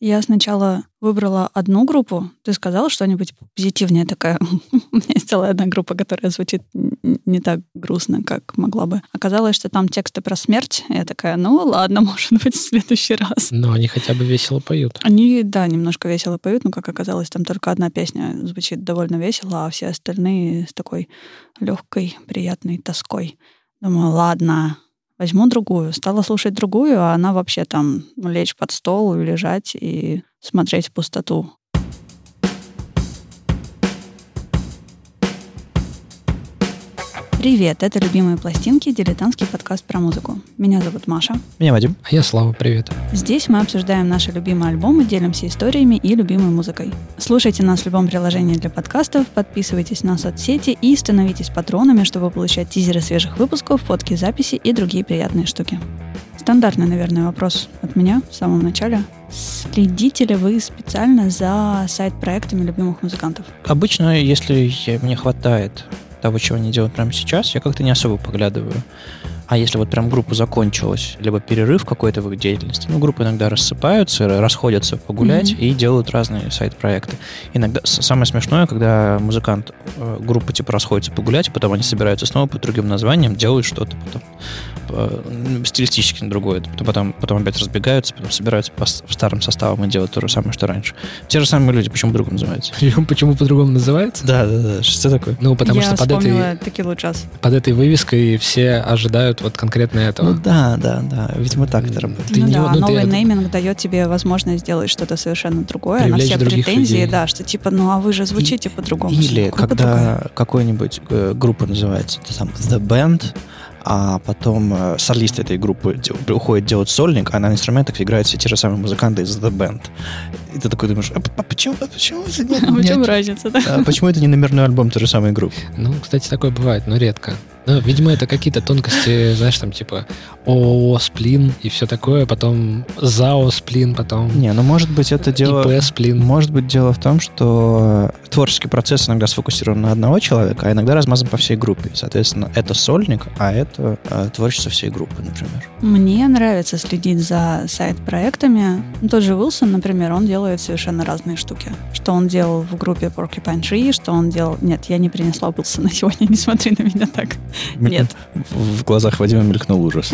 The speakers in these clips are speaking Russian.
Я сначала выбрала одну группу. Ты сказала что-нибудь позитивнее такая. У меня есть целая одна группа, которая звучит не так грустно, как могла бы. Оказалось, что там тексты про смерть. Я такая, ну ладно, может быть, в следующий раз. Но они хотя бы весело поют. Они, да, немножко весело поют, но, как оказалось, там только одна песня звучит довольно весело, а все остальные с такой легкой, приятной тоской. Думаю, ладно, возьму другую. Стала слушать другую, а она вообще там лечь под стол, лежать и смотреть в пустоту. Привет, это «Любимые пластинки» — дилетантский подкаст про музыку. Меня зовут Маша. Меня Вадим. А я Слава, привет. Здесь мы обсуждаем наши любимые альбомы, делимся историями и любимой музыкой. Слушайте нас в любом приложении для подкастов, подписывайтесь на соцсети и становитесь патронами, чтобы получать тизеры свежих выпусков, фотки, записи и другие приятные штуки. Стандартный, наверное, вопрос от меня в самом начале. Следите ли вы специально за сайт-проектами любимых музыкантов? Обычно, если мне хватает того, чего они делают прямо сейчас, я как-то не особо поглядываю. А если вот прям группа закончилась, либо перерыв какой-то в их деятельности, ну, группы иногда рассыпаются, расходятся погулять mm-hmm. и делают разные сайт-проекты. Иногда самое смешное, когда музыкант, э, группа типа расходится погулять, потом они собираются снова под другим названием, делают что-то потом стилистически другое, потом, потом опять разбегаются, потом собираются по, старым составам и делают то же самое, что раньше. Те же самые люди, почему по-другому называются? Почему по-другому называется? Да, да, да. Что такое? Ну, потому Я что под этой, под этой вывеской все ожидают вот конкретно этого. Ну да, да, да. Видимо, так это работает. Ну, да, ну, новый ты... нейминг дает тебе возможность сделать что-то совершенно другое, на все претензии, людей. да, что типа, ну а вы же звучите И, по-другому. Или когда какой-нибудь э, группа называется там The Band, а потом э, солист этой группы де- уходит делать сольник, а на инструментах играют все те же самые музыканты из The Band. И ты такой думаешь, а, а почему, а почему это нет? А в чем разница, да? А почему это не номерной альбом той же самой группы? Ну, кстати, такое бывает, но редко. Ну, видимо, это какие-то тонкости, знаешь, там типа ООО, сплин и все такое, потом ЗАО, сплин, потом... Не, ну может быть это дело... ИП, сплин. Может быть дело в том, что творческий процесс иногда сфокусирован на одного человека, а иногда размазан по всей группе. Соответственно, это сольник, а это э, творчество всей группы, например. Мне нравится следить за сайт-проектами. Тот же Уилсон, например, он делает совершенно разные штуки. Что он делал в группе Porcupine Tree, что он делал... Нет, я не принесла Уилсона сегодня, не смотри на меня так. Нет. В глазах Вадима мелькнул ужас.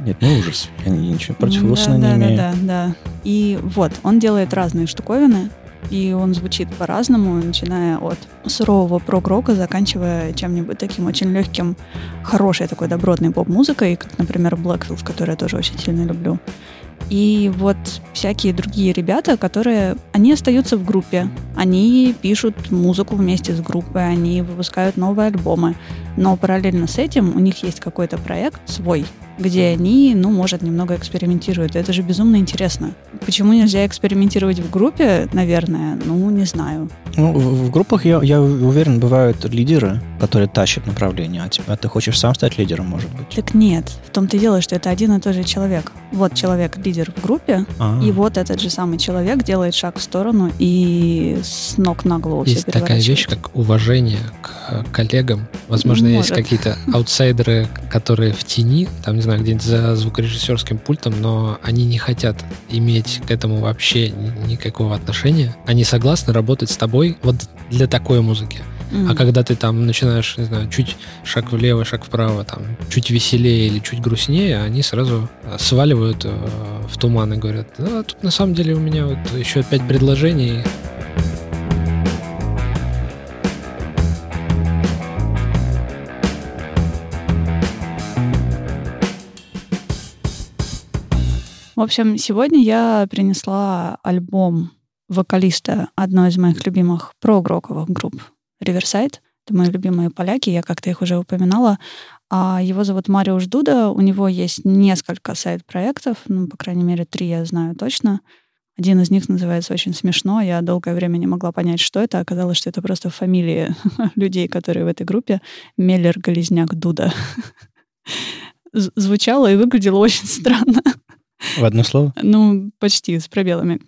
Нет, не ужас. Я ничего против Уилсона не имею. Да, да, да. И вот, он делает разные штуковины, и он звучит по-разному, начиная от сурового прок-рока, заканчивая чем-нибудь таким очень легким, хорошей такой добротной поп-музыкой, как, например, Blackfield, которую я тоже очень сильно люблю. И вот всякие другие ребята, которые, они остаются в группе, они пишут музыку вместе с группой, они выпускают новые альбомы, но параллельно с этим у них есть какой-то проект свой, где они, ну, может, немного экспериментируют. Это же безумно интересно. Почему нельзя экспериментировать в группе, наверное, ну, не знаю. Ну, в, в группах, я, я уверен, бывают лидеры, которые тащат направление, а, тебя, ты хочешь сам стать лидером, может быть. Так нет, в том-то и дело, что это один и тот же человек. Вот человек лидер в группе, А-а-а. и вот этот же самый человек делает шаг в сторону и с ног на голову Есть такая вещь, как уважение к коллегам. Возможно, может. есть какие-то аутсайдеры, которые в тени, там, знаю, где-нибудь за звукорежиссерским пультом, но они не хотят иметь к этому вообще никакого отношения. Они согласны работать с тобой вот для такой музыки. Mm-hmm. А когда ты там начинаешь, не знаю, чуть шаг влево, шаг вправо, там, чуть веселее или чуть грустнее, они сразу э, сваливают э, в туман и говорят, а, тут на самом деле у меня вот еще пять предложений, В общем, сегодня я принесла альбом вокалиста одной из моих любимых прогроковых групп Riverside. Это мои любимые поляки, я как-то их уже упоминала. А его зовут Мариуш Дуда. У него есть несколько сайт-проектов, ну, по крайней мере, три я знаю точно. Один из них называется очень смешно. Я долгое время не могла понять, что это. Оказалось, что это просто фамилии людей, которые в этой группе. Меллер, Голизняк, Дуда. Звучало и выглядело очень странно. В одно слово? Ну, почти, с пробелами.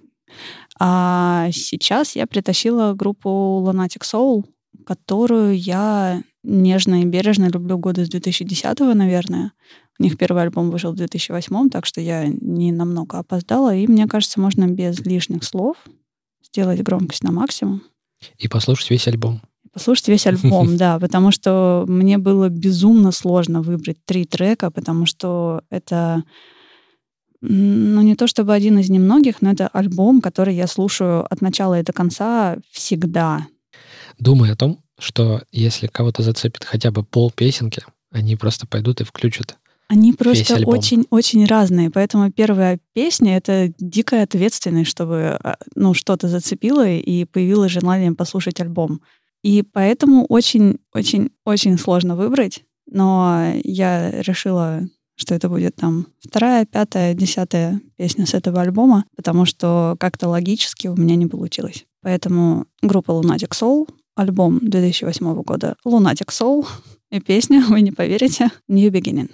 А сейчас я притащила группу Lunatic Soul, которую я нежно и бережно люблю года с 2010 наверное. У них первый альбом вышел в 2008, так что я не намного опоздала. И мне кажется, можно без лишних слов сделать громкость на максимум. И послушать весь альбом. Послушать весь альбом, да, потому что мне было безумно сложно выбрать три трека, потому что это, ну, не то чтобы один из немногих, но это альбом, который я слушаю от начала и до конца всегда. Думай о том, что если кого-то зацепит хотя бы пол песенки, они просто пойдут и включат они просто очень-очень разные, поэтому первая песня — это дикая ответственность, чтобы а, ну, что-то зацепило и появилось желание послушать альбом. И поэтому очень-очень-очень сложно выбрать, но я решила, что это будет там вторая, пятая, десятая песня с этого альбома, потому что как-то логически у меня не получилось. Поэтому группа Lunatic Soul, альбом 2008 года Lunatic Soul и песня, вы не поверите, New Beginning.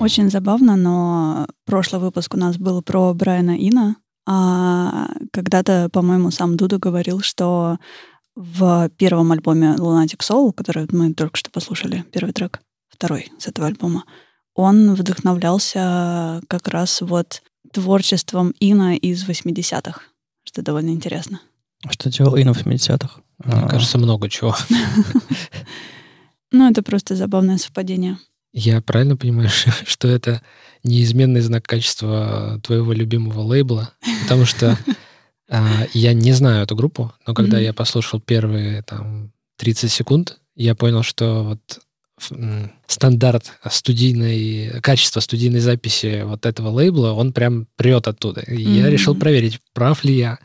Очень забавно, но прошлый выпуск у нас был про Брайана Ина, а когда-то, по-моему, сам Дуда говорил, что в первом альбоме Lunatic Soul, который мы только что послушали, первый трек, второй с этого альбома, он вдохновлялся как раз вот творчеством Ина из 80-х, что довольно интересно. А что делал Ина в 80-х? Мне а. кажется, много чего. Ну, это просто забавное совпадение. Я правильно понимаю, что это неизменный знак качества твоего любимого лейбла? Потому что э, я не знаю эту группу, но когда я послушал первые там 30 секунд, я понял, что вот стандарт студийной, качество студийной записи вот этого лейбла, он прям прет оттуда. И mm-hmm. я решил проверить, прав ли я.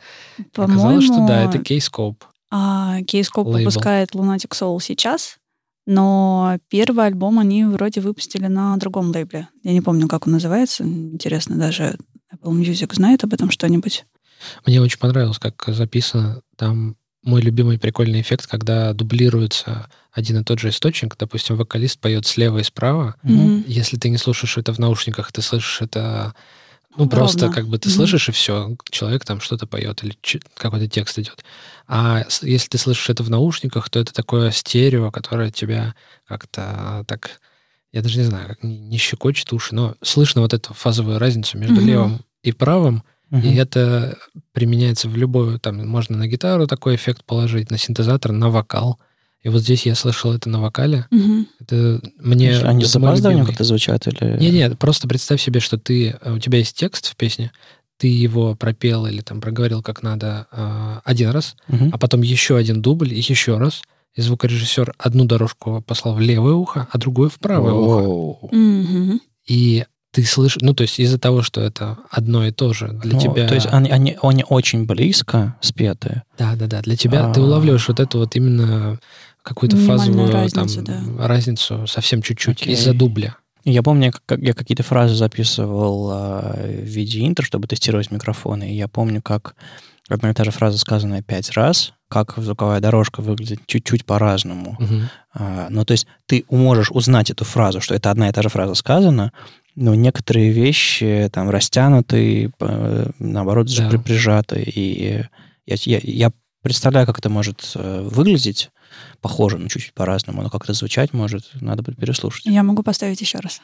По-моему... Оказалось, что да, это Keyscope. А Keyscope выпускает Lunatic Soul сейчас, но первый альбом они вроде выпустили на другом лейбле. Я не помню, как он называется. Интересно, даже Apple Music знает об этом что-нибудь? Мне очень понравилось, как записано. Там мой любимый прикольный эффект, когда дублируется один и тот же источник. Допустим, вокалист поет слева и справа. Mm-hmm. Если ты не слушаешь это в наушниках, ты слышишь это Ну, просто как бы ты слышишь, и все, человек там что-то поет или какой-то текст идет. А если ты слышишь это в наушниках, то это такое стерео, которое тебя как-то так, я даже не знаю, как не щекочет уши, но слышно вот эту фазовую разницу между mm-hmm. левым и правым, mm-hmm. и это применяется в любую, там, можно на гитару такой эффект положить, на синтезатор, на вокал. И вот здесь я слышал это на вокале. Угу. Это мне... Они с запаздыванием как-то звучат? Или... Нет, нет, просто представь себе, что ты, у тебя есть текст в песне, ты его пропел или там проговорил как надо э, один раз, угу. а потом еще один дубль и еще раз. И звукорежиссер одну дорожку послал в левое ухо, а другую в правое ухо. Угу. И ты слышишь, ну, то есть из-за того, что это одно и то же для ну, тебя... То есть они, они, они очень близко спеты. Да, да, да. Для тебя а... ты улавливаешь вот эту вот именно какую-то фазовую разницу, там, да. разницу совсем чуть-чуть okay. из-за дубля. Я помню, как я какие-то фразы записывал а, в виде интро, чтобы тестировать микрофоны. И я помню, как одна и та же фраза сказанная пять раз, как звуковая дорожка выглядит чуть-чуть по-разному. Угу. А, ну, то есть ты можешь узнать эту фразу, что это одна и та же фраза сказана, но некоторые вещи там растянуты, наоборот, да. прижаты. И я, я, я представляю, как это может э, выглядеть, похоже, но чуть-чуть по-разному, но как-то звучать может, надо будет переслушать. Я могу поставить еще раз.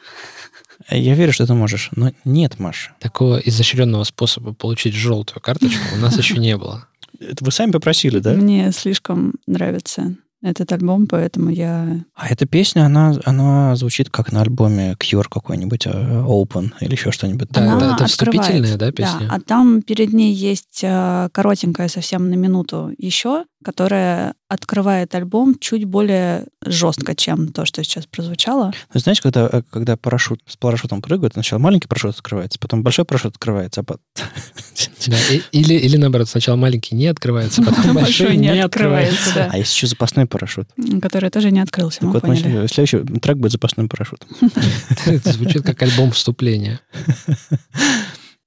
Я верю, что ты можешь, но нет, Маша. Такого изощренного способа получить желтую карточку у нас еще не было. Это вы сами попросили, да? Мне слишком нравится этот альбом, поэтому я... А эта песня, она, она звучит как на альбоме Cure какой-нибудь, э, Open или еще что-нибудь. Да, она это, это вступительная, да, песня? Да, а там перед ней есть э, коротенькая совсем на минуту еще, которая открывает альбом чуть более жестко, чем то, что сейчас прозвучало. Ну, знаешь, когда, э, когда парашют с парашютом прыгают, сначала маленький парашют открывается, потом большой парашют открывается, а потом... Да, или, или наоборот, сначала маленький не открывается, потом большой не открывается. А есть еще запасной парашют. Который тоже не открылся, мы поняли. Следующий трек будет запасным парашютом. Это звучит как альбом вступления.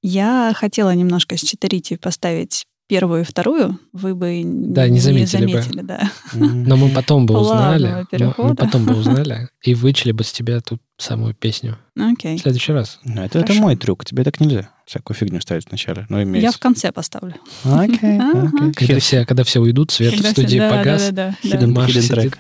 Я хотела немножко считерить поставить первую и вторую, вы бы да, не заметили, не заметили бы. да. Но мы потом бы узнали. Мы, потом бы узнали и вычли бы с тебя ту самую песню. Окей. В следующий раз. Ну, это, это мой трюк. Тебе так нельзя всякую фигню ставить вначале. Но имеется. Я в конце поставлю. Окей. Когда, все, когда все уйдут, свет в студии погас, да, да, да, Маша сидит.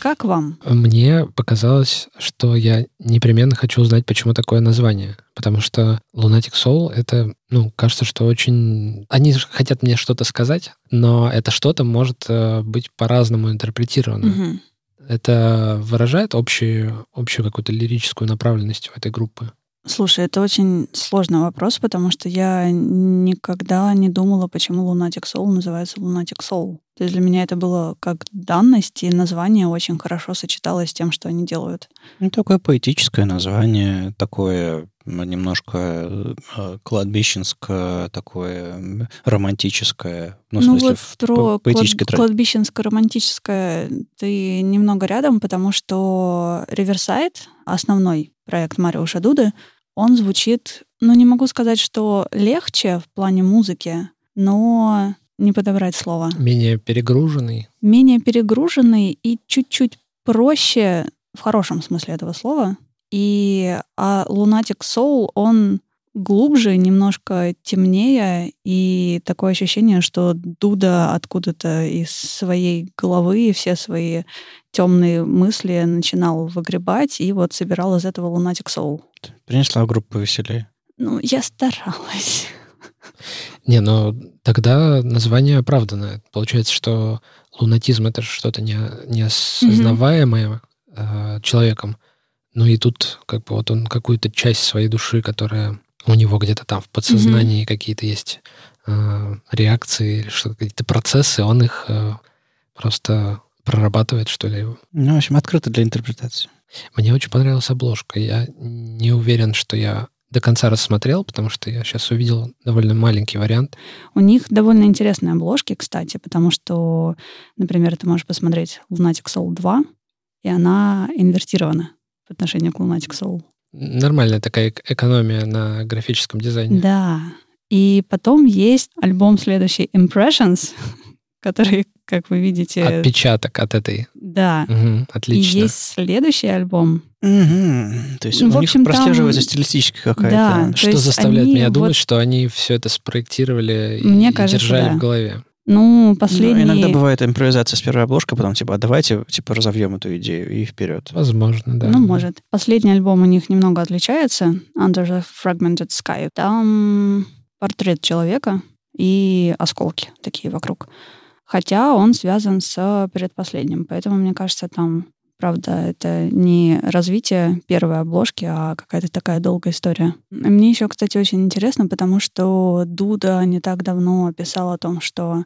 Как вам? Мне показалось, что я непременно хочу узнать, почему такое название. Потому что Lunatic Soul — это, ну, кажется, что очень... Они хотят мне что-то сказать, но это что-то может э, быть по-разному интерпретировано. Угу. Это выражает общую, общую какую-то лирическую направленность у этой группы? Слушай, это очень сложный вопрос, потому что я никогда не думала, почему Lunatic Soul называется Lunatic Soul. То есть для меня это было как данность, и название очень хорошо сочеталось с тем, что они делают. Ну, такое поэтическое название, такое немножко э, кладбищенское, такое романтическое. Ну, ну смысле, вот про поэтическое клад, кладбищенско-романтическое ты немного рядом, потому что Riverside, основной проект Мариуша Дуды, он звучит, ну, не могу сказать, что легче в плане музыки, но не подобрать слово. Менее перегруженный. Менее перегруженный и чуть-чуть проще в хорошем смысле этого слова. И а Lunatic Soul, он глубже, немножко темнее, и такое ощущение, что Дуда откуда-то из своей головы все свои темные мысли начинал выгребать, и вот собирал из этого Lunatic Soul. Принесла группу веселее. Ну, я старалась. Не, но тогда название оправданное. Получается, что лунатизм это что-то не, неосознаваемое mm-hmm. человеком. Ну и тут как бы вот он какую-то часть своей души, которая у него где-то там в подсознании mm-hmm. какие-то есть э, реакции или что-то, какие-то процессы, он их э, просто прорабатывает, что ли. Ну, в общем, открыто для интерпретации. Мне очень понравилась обложка. Я не уверен, что я до конца рассмотрел, потому что я сейчас увидел довольно маленький вариант. У них довольно интересные обложки, кстати, потому что, например, ты можешь посмотреть Lunatic Soul 2, и она инвертирована в отношении к Lunatic Soul. Нормальная такая экономия на графическом дизайне. Да. И потом есть альбом следующий Impressions, который, как вы видите... Отпечаток от этой. Да. Угу, отлично. И есть следующий альбом, Угу. То есть ну, у в общем, них прослеживается там... стилистическая какая-то... Да, что заставляет меня вот... думать, что они все это спроектировали Мне и кажется, держали да. в голове. Ну, последние... Ну, иногда бывает импровизация с первой обложкой, потом типа, а давайте типа разовьем эту идею и вперед. Возможно, да. Ну, может. Последний альбом у них немного отличается. Under the Fragmented Sky. Там портрет человека и осколки такие вокруг. Хотя он связан с предпоследним. Поэтому, мне кажется, там Правда, это не развитие первой обложки, а какая-то такая долгая история. Мне еще, кстати, очень интересно, потому что Дуда не так давно писал о том, что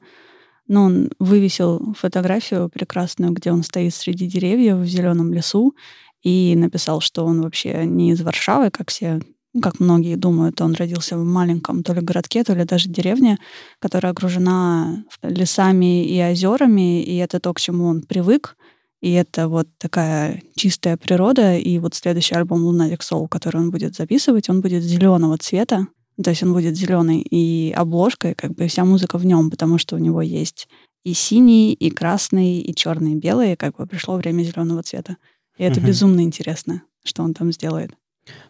ну, он вывесил фотографию прекрасную, где он стоит среди деревьев в зеленом лесу, и написал, что он вообще не из Варшавы, как все ну, как многие думают, он родился в маленьком то ли городке, то ли даже деревне, которая окружена лесами и озерами, и это то, к чему он привык. И это вот такая чистая природа. И вот следующий альбом Lunatic Soul, который он будет записывать, он будет зеленого цвета. То есть он будет зеленый и обложкой, как бы вся музыка в нем, потому что у него есть и синий, и красный, и черный, и белый, как бы пришло время зеленого цвета. И это угу. безумно интересно, что он там сделает.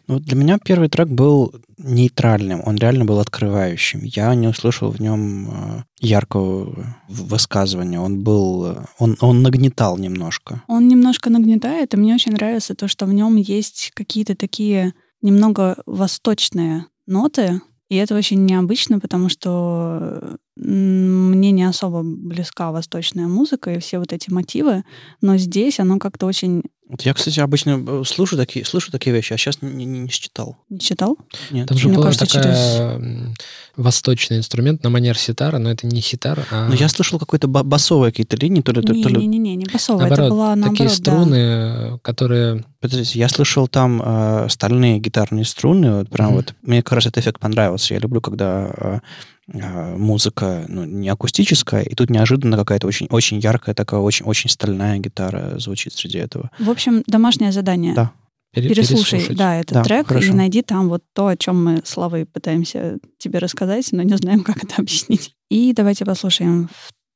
Ну, для меня первый трек был нейтральным, он реально был открывающим. Я не услышал в нем э, яркого высказывания. Он был, э, он, он нагнетал немножко. Он немножко нагнетает, и мне очень нравится то, что в нем есть какие-то такие немного восточные ноты, и это очень необычно, потому что мне не особо близка восточная музыка и все вот эти мотивы, но здесь оно как-то очень вот я, кстати, обычно э, слышу такие, слышу такие вещи, а сейчас не, не, не считал. Не считал? Нет. Там же Мне кажется, такая через... восточный инструмент на манер ситара, но это не ситар, а... Но я слышал какой-то басовые какие-то линии, то ли... Не, то ли... не, не, не, не басовые, наоборот, это была наоборот, такие струны, да. которые... Подождите, я слышал там э, стальные гитарные струны, вот прям mm-hmm. вот, мне как раз этот эффект понравился. Я люблю, когда э, музыка ну, не акустическая, и тут неожиданно какая-то очень, очень яркая, такая очень, очень стальная гитара звучит среди этого. В общем, домашнее задание. Да. Переслушай, да, этот да, трек хорошо. и найди там вот то, о чем мы славы пытаемся тебе рассказать, но не знаем, как это объяснить. И давайте послушаем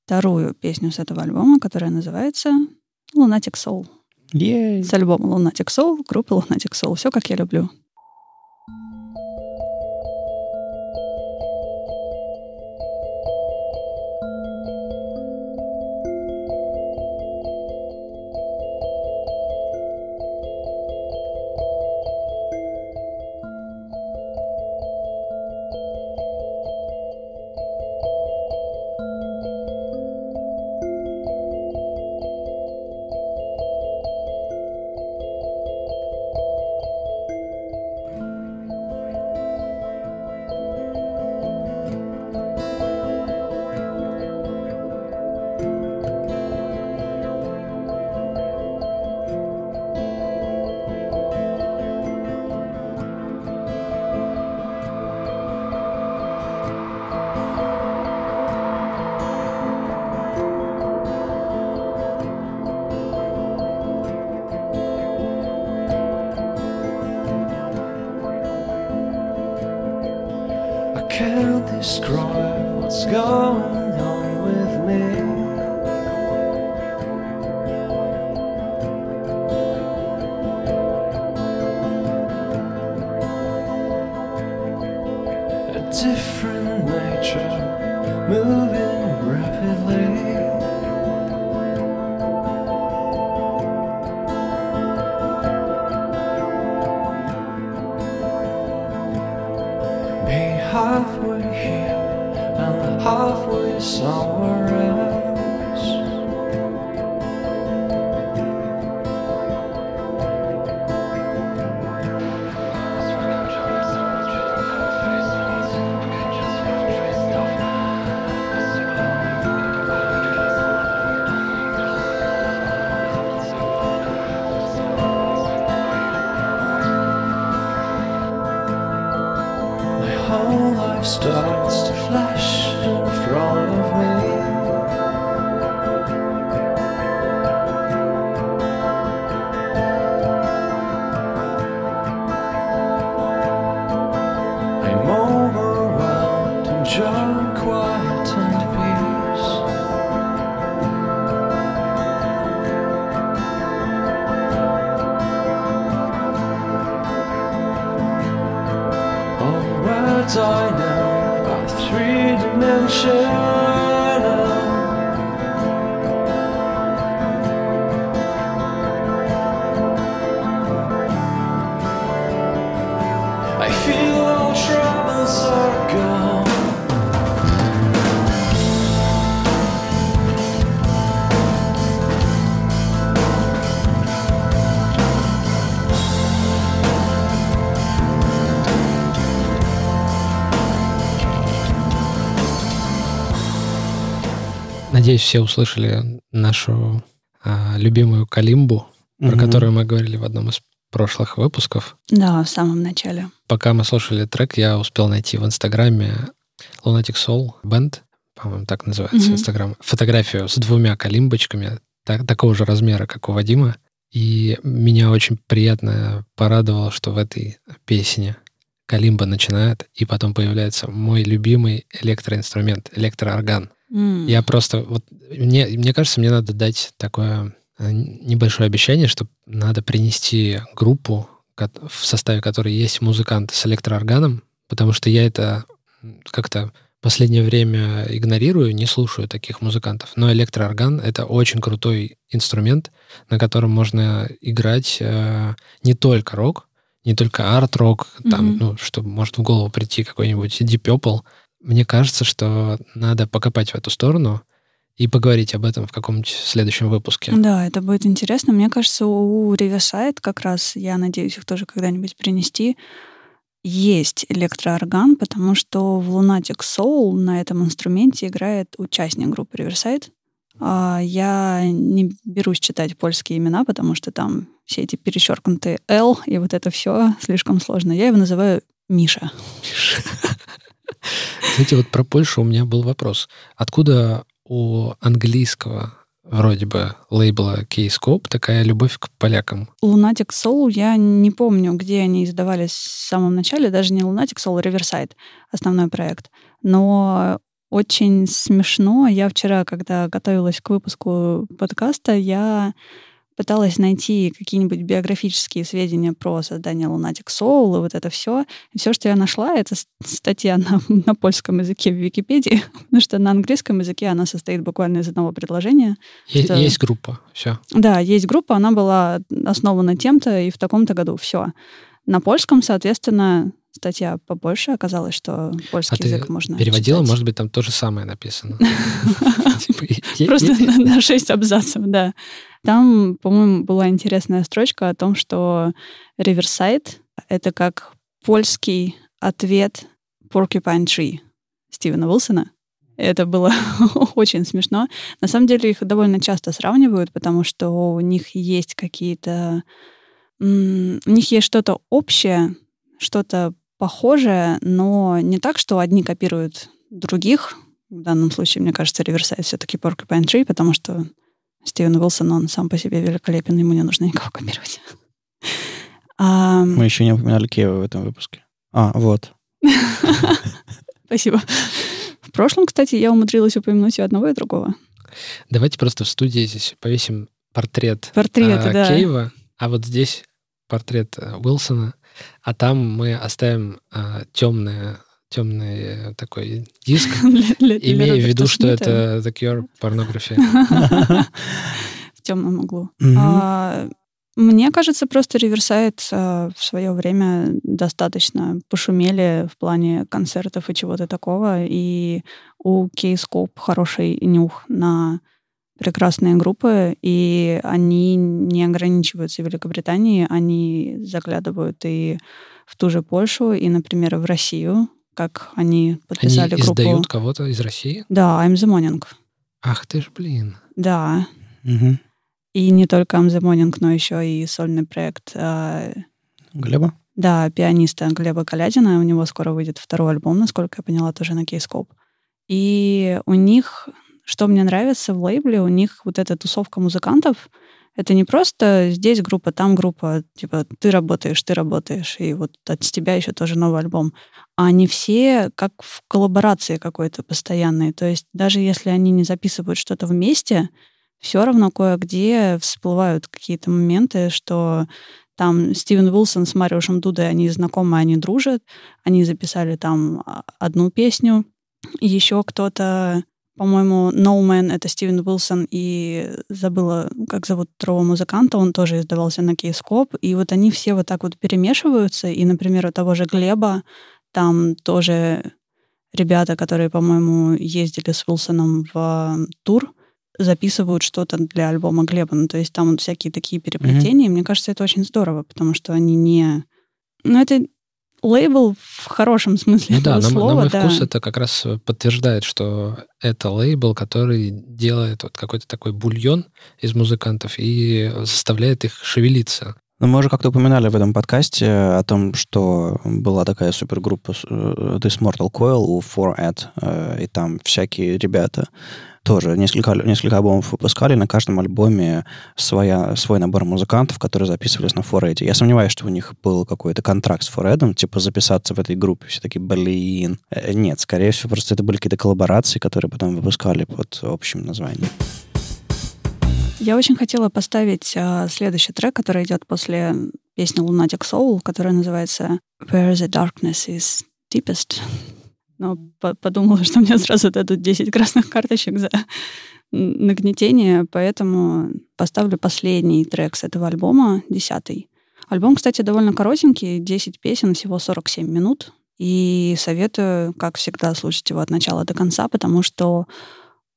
вторую песню с этого альбома, которая называется Lunatic Soul. Yay. С альбома Lunatic Soul, группы Lunatic Soul. Все, как я люблю. What's gone? Надеюсь, все услышали нашу а, любимую Калимбу, про Мгм. которую мы говорили в одном из прошлых выпусков. Да, в самом начале. Пока мы слушали трек, я успел найти в Инстаграме Lunatic Soul Band, по-моему, так называется Мгм. Инстаграм, фотографию с двумя калимбочками так- такого же размера, как у Вадима. И меня очень приятно порадовало, что в этой песне калимба начинает, и потом появляется мой любимый электроинструмент, электроорган. М. Я просто... Вот, мне, мне кажется, мне надо дать такое э, небольшое обещание, что надо принести группу, в составе которой есть музыканты с электроорганом, потому что я это как-то последнее время игнорирую, не слушаю таких музыкантов. Но электроорган — это очень крутой инструмент, на котором можно играть э, не только рок, не только арт-рок, там, Мгм. ну, что может в голову прийти какой-нибудь Deep Purple. Мне кажется, что надо покопать в эту сторону и поговорить об этом в каком-нибудь следующем выпуске. Да, это будет интересно. Мне кажется, у Riverside как раз, я надеюсь их тоже когда-нибудь принести, есть электроорган, потому что в Lunatic Soul на этом инструменте играет участник группы Riverside. А Я не берусь читать польские имена, потому что там все эти перечеркнутые L и вот это все слишком сложно. Я его называю Миша. Кстати, вот про Польшу у меня был вопрос. Откуда у английского вроде бы лейбла Keyscope такая любовь к полякам? Lunatic Soul, я не помню, где они издавались в самом начале, даже не Lunatic Soul, а Riverside, основной проект. Но очень смешно. Я вчера, когда готовилась к выпуску подкаста, я пыталась найти какие-нибудь биографические сведения про создание Lunatic Soul и вот это все. И все, что я нашла, это статья на, на польском языке в Википедии, потому что на английском языке она состоит буквально из одного предложения. Е- Что- Есть группа, все. Да, есть группа, она была основана тем-то и в таком-то году. Все. На польском, соответственно, статья побольше оказалось, что польский А язык можно переводила, читать. может быть, там то же самое написано. Типа, Просто на шесть абзацев, да. Там, по-моему, была интересная строчка о том, что Riverside — это как польский ответ Porcupine Tree Стивена Уилсона. Это было очень смешно. На самом деле их довольно часто сравнивают, потому что у них есть какие-то... У них есть что-то общее, что-то похожее, но не так, что одни копируют других. В данном случае, мне кажется, Riverside все-таки Porcupine Tree, потому что Стивен Уилсон, он сам по себе великолепен, ему не нужно никого копировать. А, Мы еще не упоминали Киева в этом выпуске. А, вот. Спасибо. В прошлом, кстати, я умудрилась упомянуть и одного, и другого. Давайте просто в студии здесь повесим портрет Портреты, а, да. Кейва, а вот здесь портрет а, Уилсона, а там мы оставим а, темное, темный такой диск, имея в виду, что это The Cure Pornography. в темном углу. А, Мне кажется, просто Riverside а, в свое время достаточно пошумели в плане концертов и чего-то такого, и у Кейскоп хороший нюх на прекрасные группы, и они не ограничиваются Великобританией, они заглядывают и в ту же Польшу, и, например, в Россию, как они Они подписали группу. издают кого-то из России? Да, I'm the Morning. Ах ты ж, блин. Да, Мгм. и не только I'm the Morning, но еще и сольный проект а, Глеба? Да, пианиста Глеба Калядина. У него скоро выйдет второй альбом, насколько я поняла, тоже на Кейскоп. И у них, что мне нравится в лейбле, у них вот эта тусовка музыкантов, это не просто здесь группа, там группа, типа ты работаешь, ты работаешь, и вот от тебя еще тоже новый альбом. А они все как в коллаборации какой-то постоянной. То есть даже если они не записывают что-то вместе, все равно кое-где всплывают какие-то моменты, что Там Стивен Уилсон с Мариушем Дудой, они знакомы, они дружат. Они записали там а, одну песню. Еще кто-то, по-моему, No Man — это Стивен Уилсон, и забыла, как зовут второго музыканта, он тоже издавался на Кейскоп. И вот они все вот так вот перемешиваются. И, например, у того же Глеба там тоже ребята, которые, по-моему, ездили с Уилсоном в тур, записывают что-то для альбома Глеба. Ну, то есть там всякие такие переплетения. Mm-hmm. Мне кажется, это очень здорово, потому что они не... Ну, это лейбл в хорошем смысле ну, да, слова. На, на мой да. вкус это как раз подтверждает, что это лейбл, который делает вот какой-то такой бульон из музыкантов и заставляет их шевелиться. Ну, мы уже как-то упоминали в этом подкасте о том, что была такая супергруппа э, This Mortal Coil у 4AD, э, и там всякие ребята тоже несколько, несколько альбомов выпускали, на каждом альбоме своя, свой набор музыкантов, которые записывались на 4AD. Я сомневаюсь, что у них был какой-то контракт с 4AD, типа записаться в этой группе. Все таки блин. Э, нет, скорее всего, просто это были какие-то коллаборации, которые потом выпускали под общим названием. Я очень хотела поставить э, следующий трек, который идет после песни Lunatic Soul, которая называется Where the Darkness is Deepest. Но по подумала, что мне сразу дадут 10 красных карточек за нагнетение, поэтому поставлю последний трек с этого альбома, десятый. Альбом, кстати, довольно коротенький, 10 песен, всего 47 минут. И советую, как всегда, слушать его от начала до конца, потому что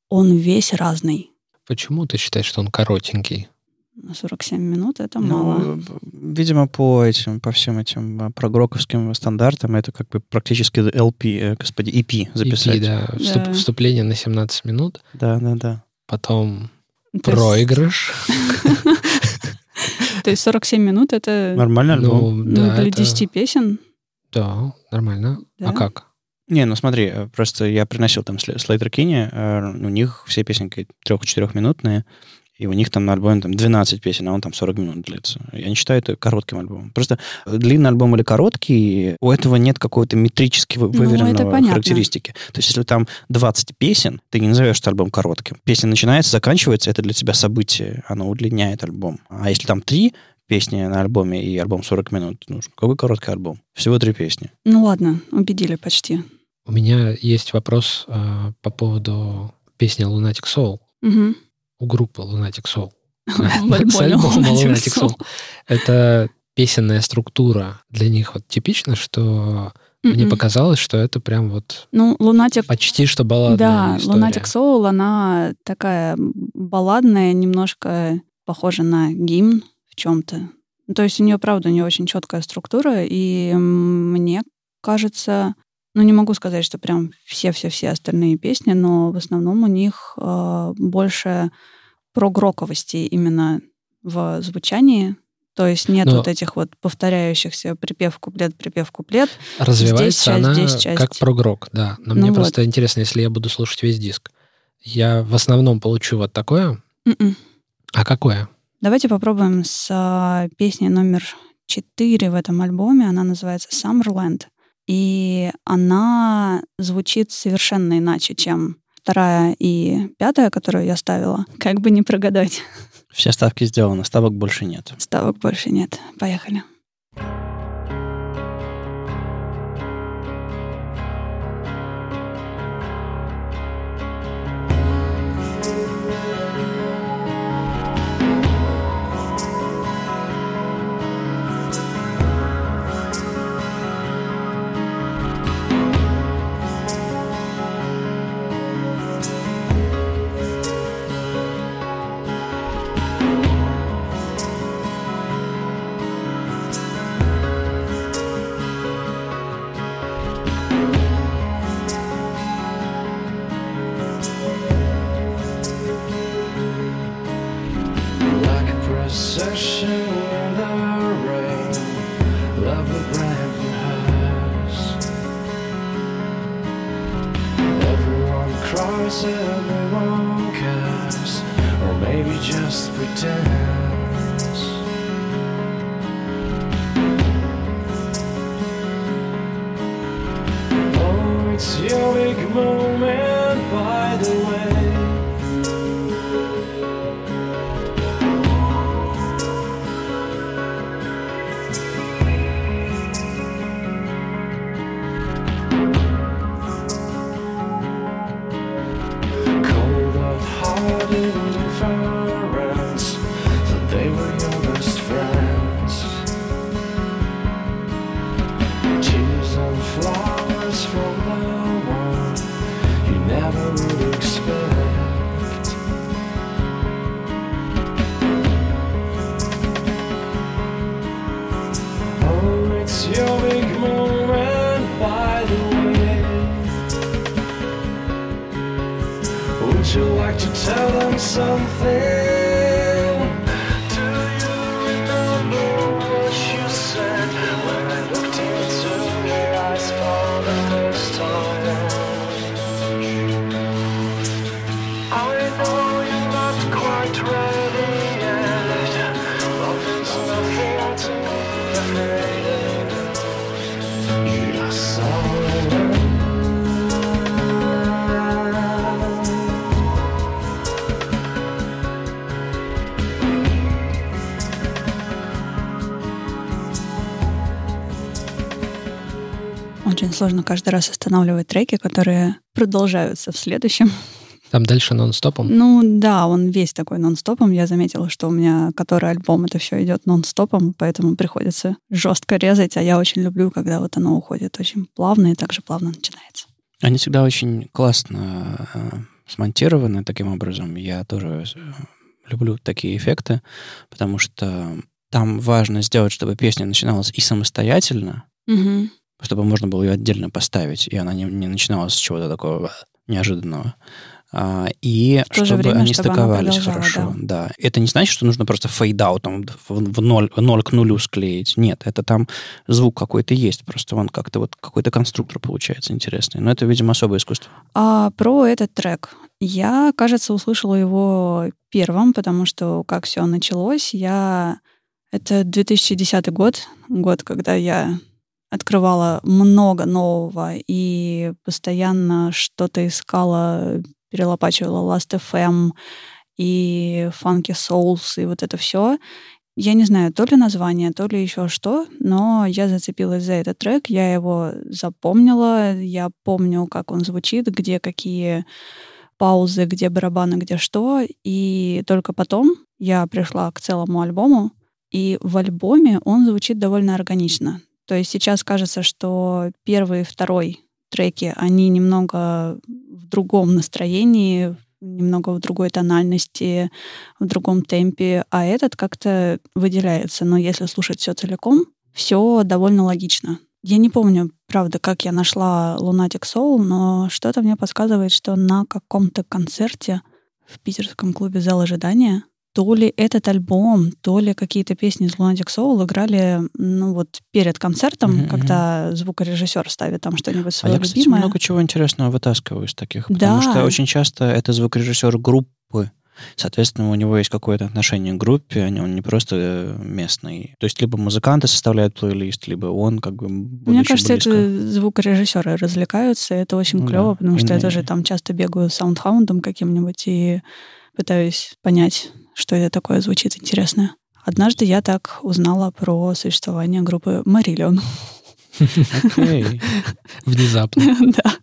он весь разный. Почему ты считаешь, что он коротенький? На 47 минут это ну, мало. Ну, видимо, по этим, по всем этим а, прогроковским стандартам это как бы практически LP, э, господи, EP записать. EP, да. Вступ, да. Вступление на 17 минут. Да, да, да. Потом То проигрыш. То есть 47 минут это... Нормально альбом. Ну, для 10 песен. Да, нормально. А как? Не, ну смотри, э, просто я приносил там Слейтер Кинни, э, у них все песенки трех-четырехминутные, и у них там на альбоме там 12 песен, а он там 40 минут длится. Я не считаю это коротким альбомом. Просто длинный альбом или короткий, у этого нет какой-то метрически выверенного ну, характеристики. То есть если там 20 песен, ты не назовешь этот альбом коротким. Песня начинается, заканчивается, это для тебя событие, оно удлиняет альбом. А если там три песни на альбоме и альбом 40 минут, ну какой короткий альбом? Всего три песни. Ну ладно, убедили почти. У меня есть вопрос э, по поводу песни Lunatic Soul. Угу. У группы Lunatic Soul. С альбома Lunatic Soul. Это песенная структура для них вот типично, что мне показалось, что это прям вот ну, Lunatic... почти что балладная Да, история. Lunatic Soul, она такая балладная, немножко похожа на гимн в чем-то. То есть у нее, правда, у нее очень четкая структура, и мне кажется, ну, не могу сказать, что прям все-все-все остальные песни, но в основном у них э, больше прогроковости именно в звучании. То есть нет но вот этих вот повторяющихся припев, куплет, припев, куплет. Развивается здесь часть, она здесь часть. как прогрок, да. Но ну мне вот. просто интересно, если я буду слушать весь диск, я в основном получу вот такое. Mm-mm. М-м. А какое? Давайте попробуем с э, песней номер 4 в этом альбоме. Она называется Summerland. И она звучит совершенно иначе, чем вторая и пятая, которую я ставила. Как бы не прогадать. Все ставки сделаны, ставок больше нет. Ставок больше нет. Поехали. tell Очень сложно каждый раз останавливать треки, которые продолжаются в следующем. Там дальше нон-стопом. Ну да, он весь такой нон-стопом. Я заметила, что у меня который альбом это все идет нон-стопом, поэтому приходится жестко резать, а я очень люблю, когда вот оно уходит очень плавно и также плавно начинается. Они всегда очень классно э, смонтированы таким образом. Я тоже э, люблю такие эффекты, потому что там важно сделать, чтобы песня начиналась и самостоятельно, Мгм. Чтобы можно было ее отдельно поставить, и она не, не начиналась с чего-то такого неожиданного. А, и В чтобы время, они чтобы стыковались хорошо. Да. Это не значит, что нужно просто фейдаутом в, в ноль, в ноль к нулю склеить. Нет, это там звук какой-то есть. Просто он как-то вот какой-то конструктор получается интересный. Но это, видимо, особое искусство. А про этот трек. Я, кажется, услышала его первым, потому что как все началось, я... Это 2010 год, год, когда я открывала много нового и постоянно что-то искала, перелопачивала Last.fm и Funky Souls и вот это все. Я не знаю, то ли название, то ли еще что, но я зацепилась за этот трек, я его запомнила, я помню, как он звучит, где какие паузы, где барабаны, где что, и только потом я пришла к целому альбому, и в альбоме он звучит довольно органично. То есть сейчас кажется, что первый и второй треки, они немного в другом настроении, немного в другой тональности, в другом темпе, а этот как-то выделяется. Но если слушать все целиком, все довольно логично. Я не помню, правда, как я нашла Lunatic Soul, но что-то мне подсказывает, что на каком-то концерте в питерском клубе «Зал ожидания» то ли этот альбом, то ли какие-то песни из Lunatic Soul играли, ну вот перед концертом, Мгм, когда звукорежиссер ставит там что-нибудь А свое я, кстати, любимое. много чего интересного вытаскиваю из таких. Да. Потому что очень часто это звукорежиссер группы. Соответственно, у него есть какое-то отношение к группе, а не- он не просто э, местный. То есть либо музыканты составляют плейлист, либо он как бы Мне кажется, близко. это звукорежиссеры развлекаются, и это очень Ну клево, да, потому что я иные. тоже там часто бегаю с саундхаундом каким-нибудь и пытаюсь понять, что это такое звучит интересное. Однажды я так узнала про существование группы Мариллион. Окей. Внезапно. Да.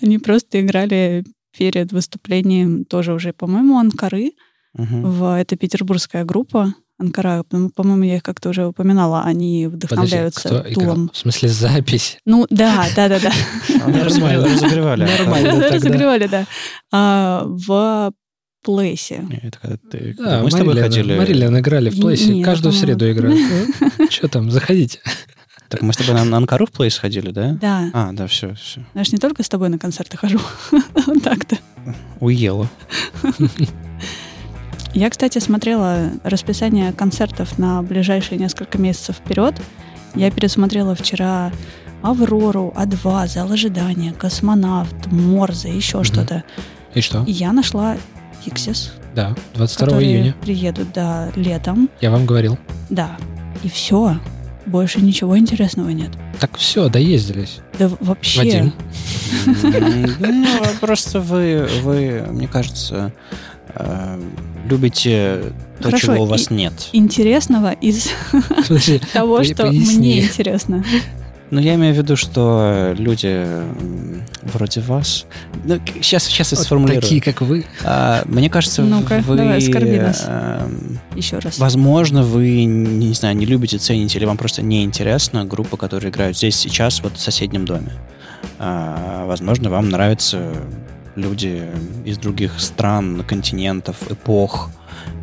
Они просто играли перед выступлением тоже уже, по-моему, Анкары. В, это петербургская группа. Анкара, по- по-моему, я их как-то уже упоминала, они Подожди, вдохновляются кто? Тулом. В смысле, запись? Ну, да, да, да, да. Нормально. разогревали-. Нормально. Разогревали, да. А, в Плейсе. Это когда ты- Да, мы с тобой ходили. Мариллиан играли в плейсе. Каждую по-моему. среду играют. Что там, заходите. Так мы с тобой на, на Анкару в плейс ходили, да? Да. А, да, все, все. Я ж не только с тобой на концерты хожу. Так-то. Уела. Я, кстати, смотрела расписание концертов на ближайшие несколько месяцев вперед. Я пересмотрела вчера Аврору, А2, Зал ожидания, Космонавт, Морзе, еще Мгм. что-то. И что? Я нашла Фиксис, Да, 22 которые июня. приедут, да, летом. Я вам говорил. Да. И все. Больше ничего интересного нет. Так все, доездились. Да вообще. Вадим. Ну, просто вы, вы, мне кажется, э, любите то, Хорошо, чего у вас нет. Интересного из того, что мне интересно. Но я имею в виду, что люди м, вроде вас... Ну, сейчас, сейчас я вот сформулирую. такие, как вы. А, мне кажется, Ну-ка, вы... давай, оскорби нас. эм, Еще раз. Возможно, вы, не знаю, не любите, цените, или вам просто неинтересна группа, которая играет здесь сейчас, вот в соседнем доме. А, возможно, вам нравятся люди из других стран, континентов, эпох.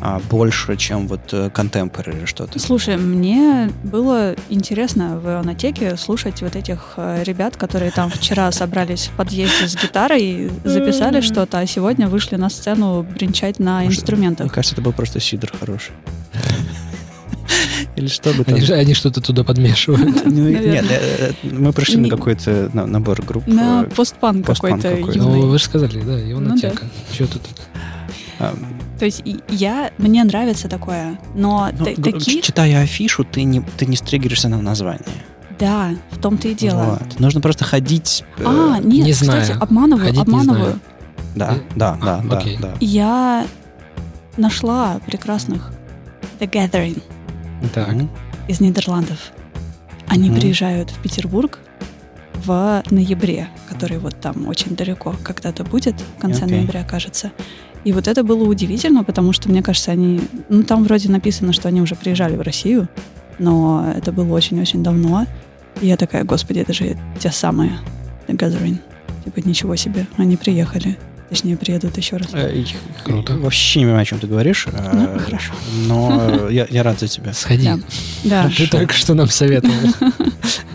А, больше, чем вот э, Contemporary или что-то? Слушай, мне было интересно в Ионотеке слушать вот этих э, ребят, которые там вчера собрались в подъезде с гитарой, записали что-то, а сегодня вышли на сцену бренчать на инструментах. Мне кажется, это был просто сидр хороший. Или что бы там. Они, они что-то туда подмешивают. Ну, Нет, э, э, мы пришли на какой-то на- набор групп. На э, постпанк постпанк какой-то. Ну, вы же сказали, да, ионотека. Что тут? А, То есть я, мне нравится такое, но ну, такие... Читая афишу, ты не, ты не стригеришься на название. Да, в том-то и дело. Вот. Нужно просто ходить. э, А, нет, не кстати, знаю. обманываю, Ходить обманываю. Да, да, да, А, да, окей. да. Я нашла прекрасных The Gathering Так. Из Нидерландов. Они Мгм. приезжают в Петербург в ноябре, который вот там очень далеко когда-то будет, в конце Окей. ноября, кажется. И вот это было удивительно, потому что, мне кажется, они... Ну, там вроде написано, что они уже приезжали в Россию, но это было очень-очень давно. И я такая, господи, это же те самые The Gathering. Типа, ничего себе, они приехали. Точнее, приедут еще раз. Э, Круто. Вообще не понимаю, о чем ты говоришь. э, Ну, хорошо. Но э, я, я рад за тебя. Сходи. Да. Да. Ты только что нам советовал.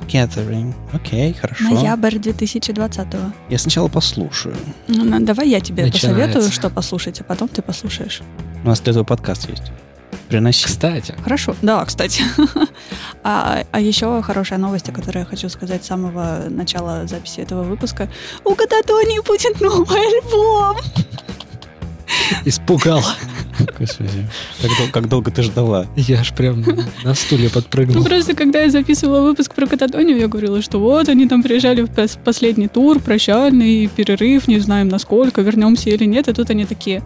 Gathering. Окей, хорошо. Ноябрь 2020-го. Я сначала послушаю. Ну, давай я тебе Начинается. посоветую, что послушать, а потом ты послушаешь. У нас для этого подкаст есть. Приноси. Кстати, Хорошо. Да, кстати. а, а еще хорошая новость, о которой я хочу сказать с самого начала записи этого выпуска. У Кататонии будет новый альбом! испугал. Господи, как, дол- как долго ты ждала? Я аж прям на стуле Ну, подпрыгнул. просто когда я записывала выпуск про Кататонию, я говорила, что вот они там приезжали в пос- последний тур, прощальный перерыв, не знаем насколько, вернемся или нет. И тут они такие,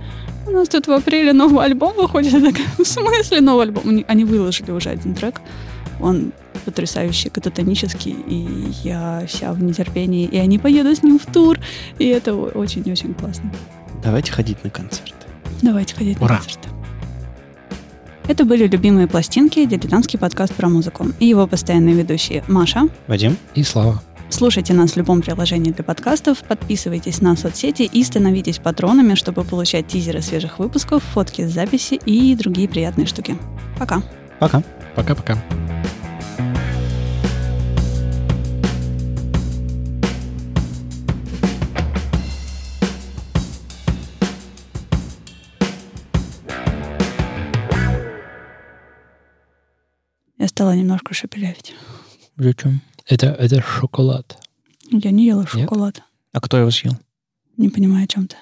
нас тут в апреле новый альбом выходит. Я такая, в смысле новый альбом? Они, выложили уже один трек. Он потрясающий, кататонический, и я вся в нетерпении. И они поедут с ним в тур, и это очень-очень классно. Давайте ходить на концерты. Давайте ходить Ура. на концерты. Это были любимые пластинки, дилетантский подкаст про музыку. И его постоянные ведущие Маша, Вадим? И слава. Слушайте нас в любом приложении для подкастов, подписывайтесь на соцсети и становитесь патронами, чтобы получать тизеры свежих выпусков, фотки с записи и другие приятные штуки. Пока. Пока. Пока-пока. Я стала немножко шепелявить. Зачем? Это, это шоколад. Я не ела Нет? шоколад. А кто его съел? Не понимаю, о чем ты.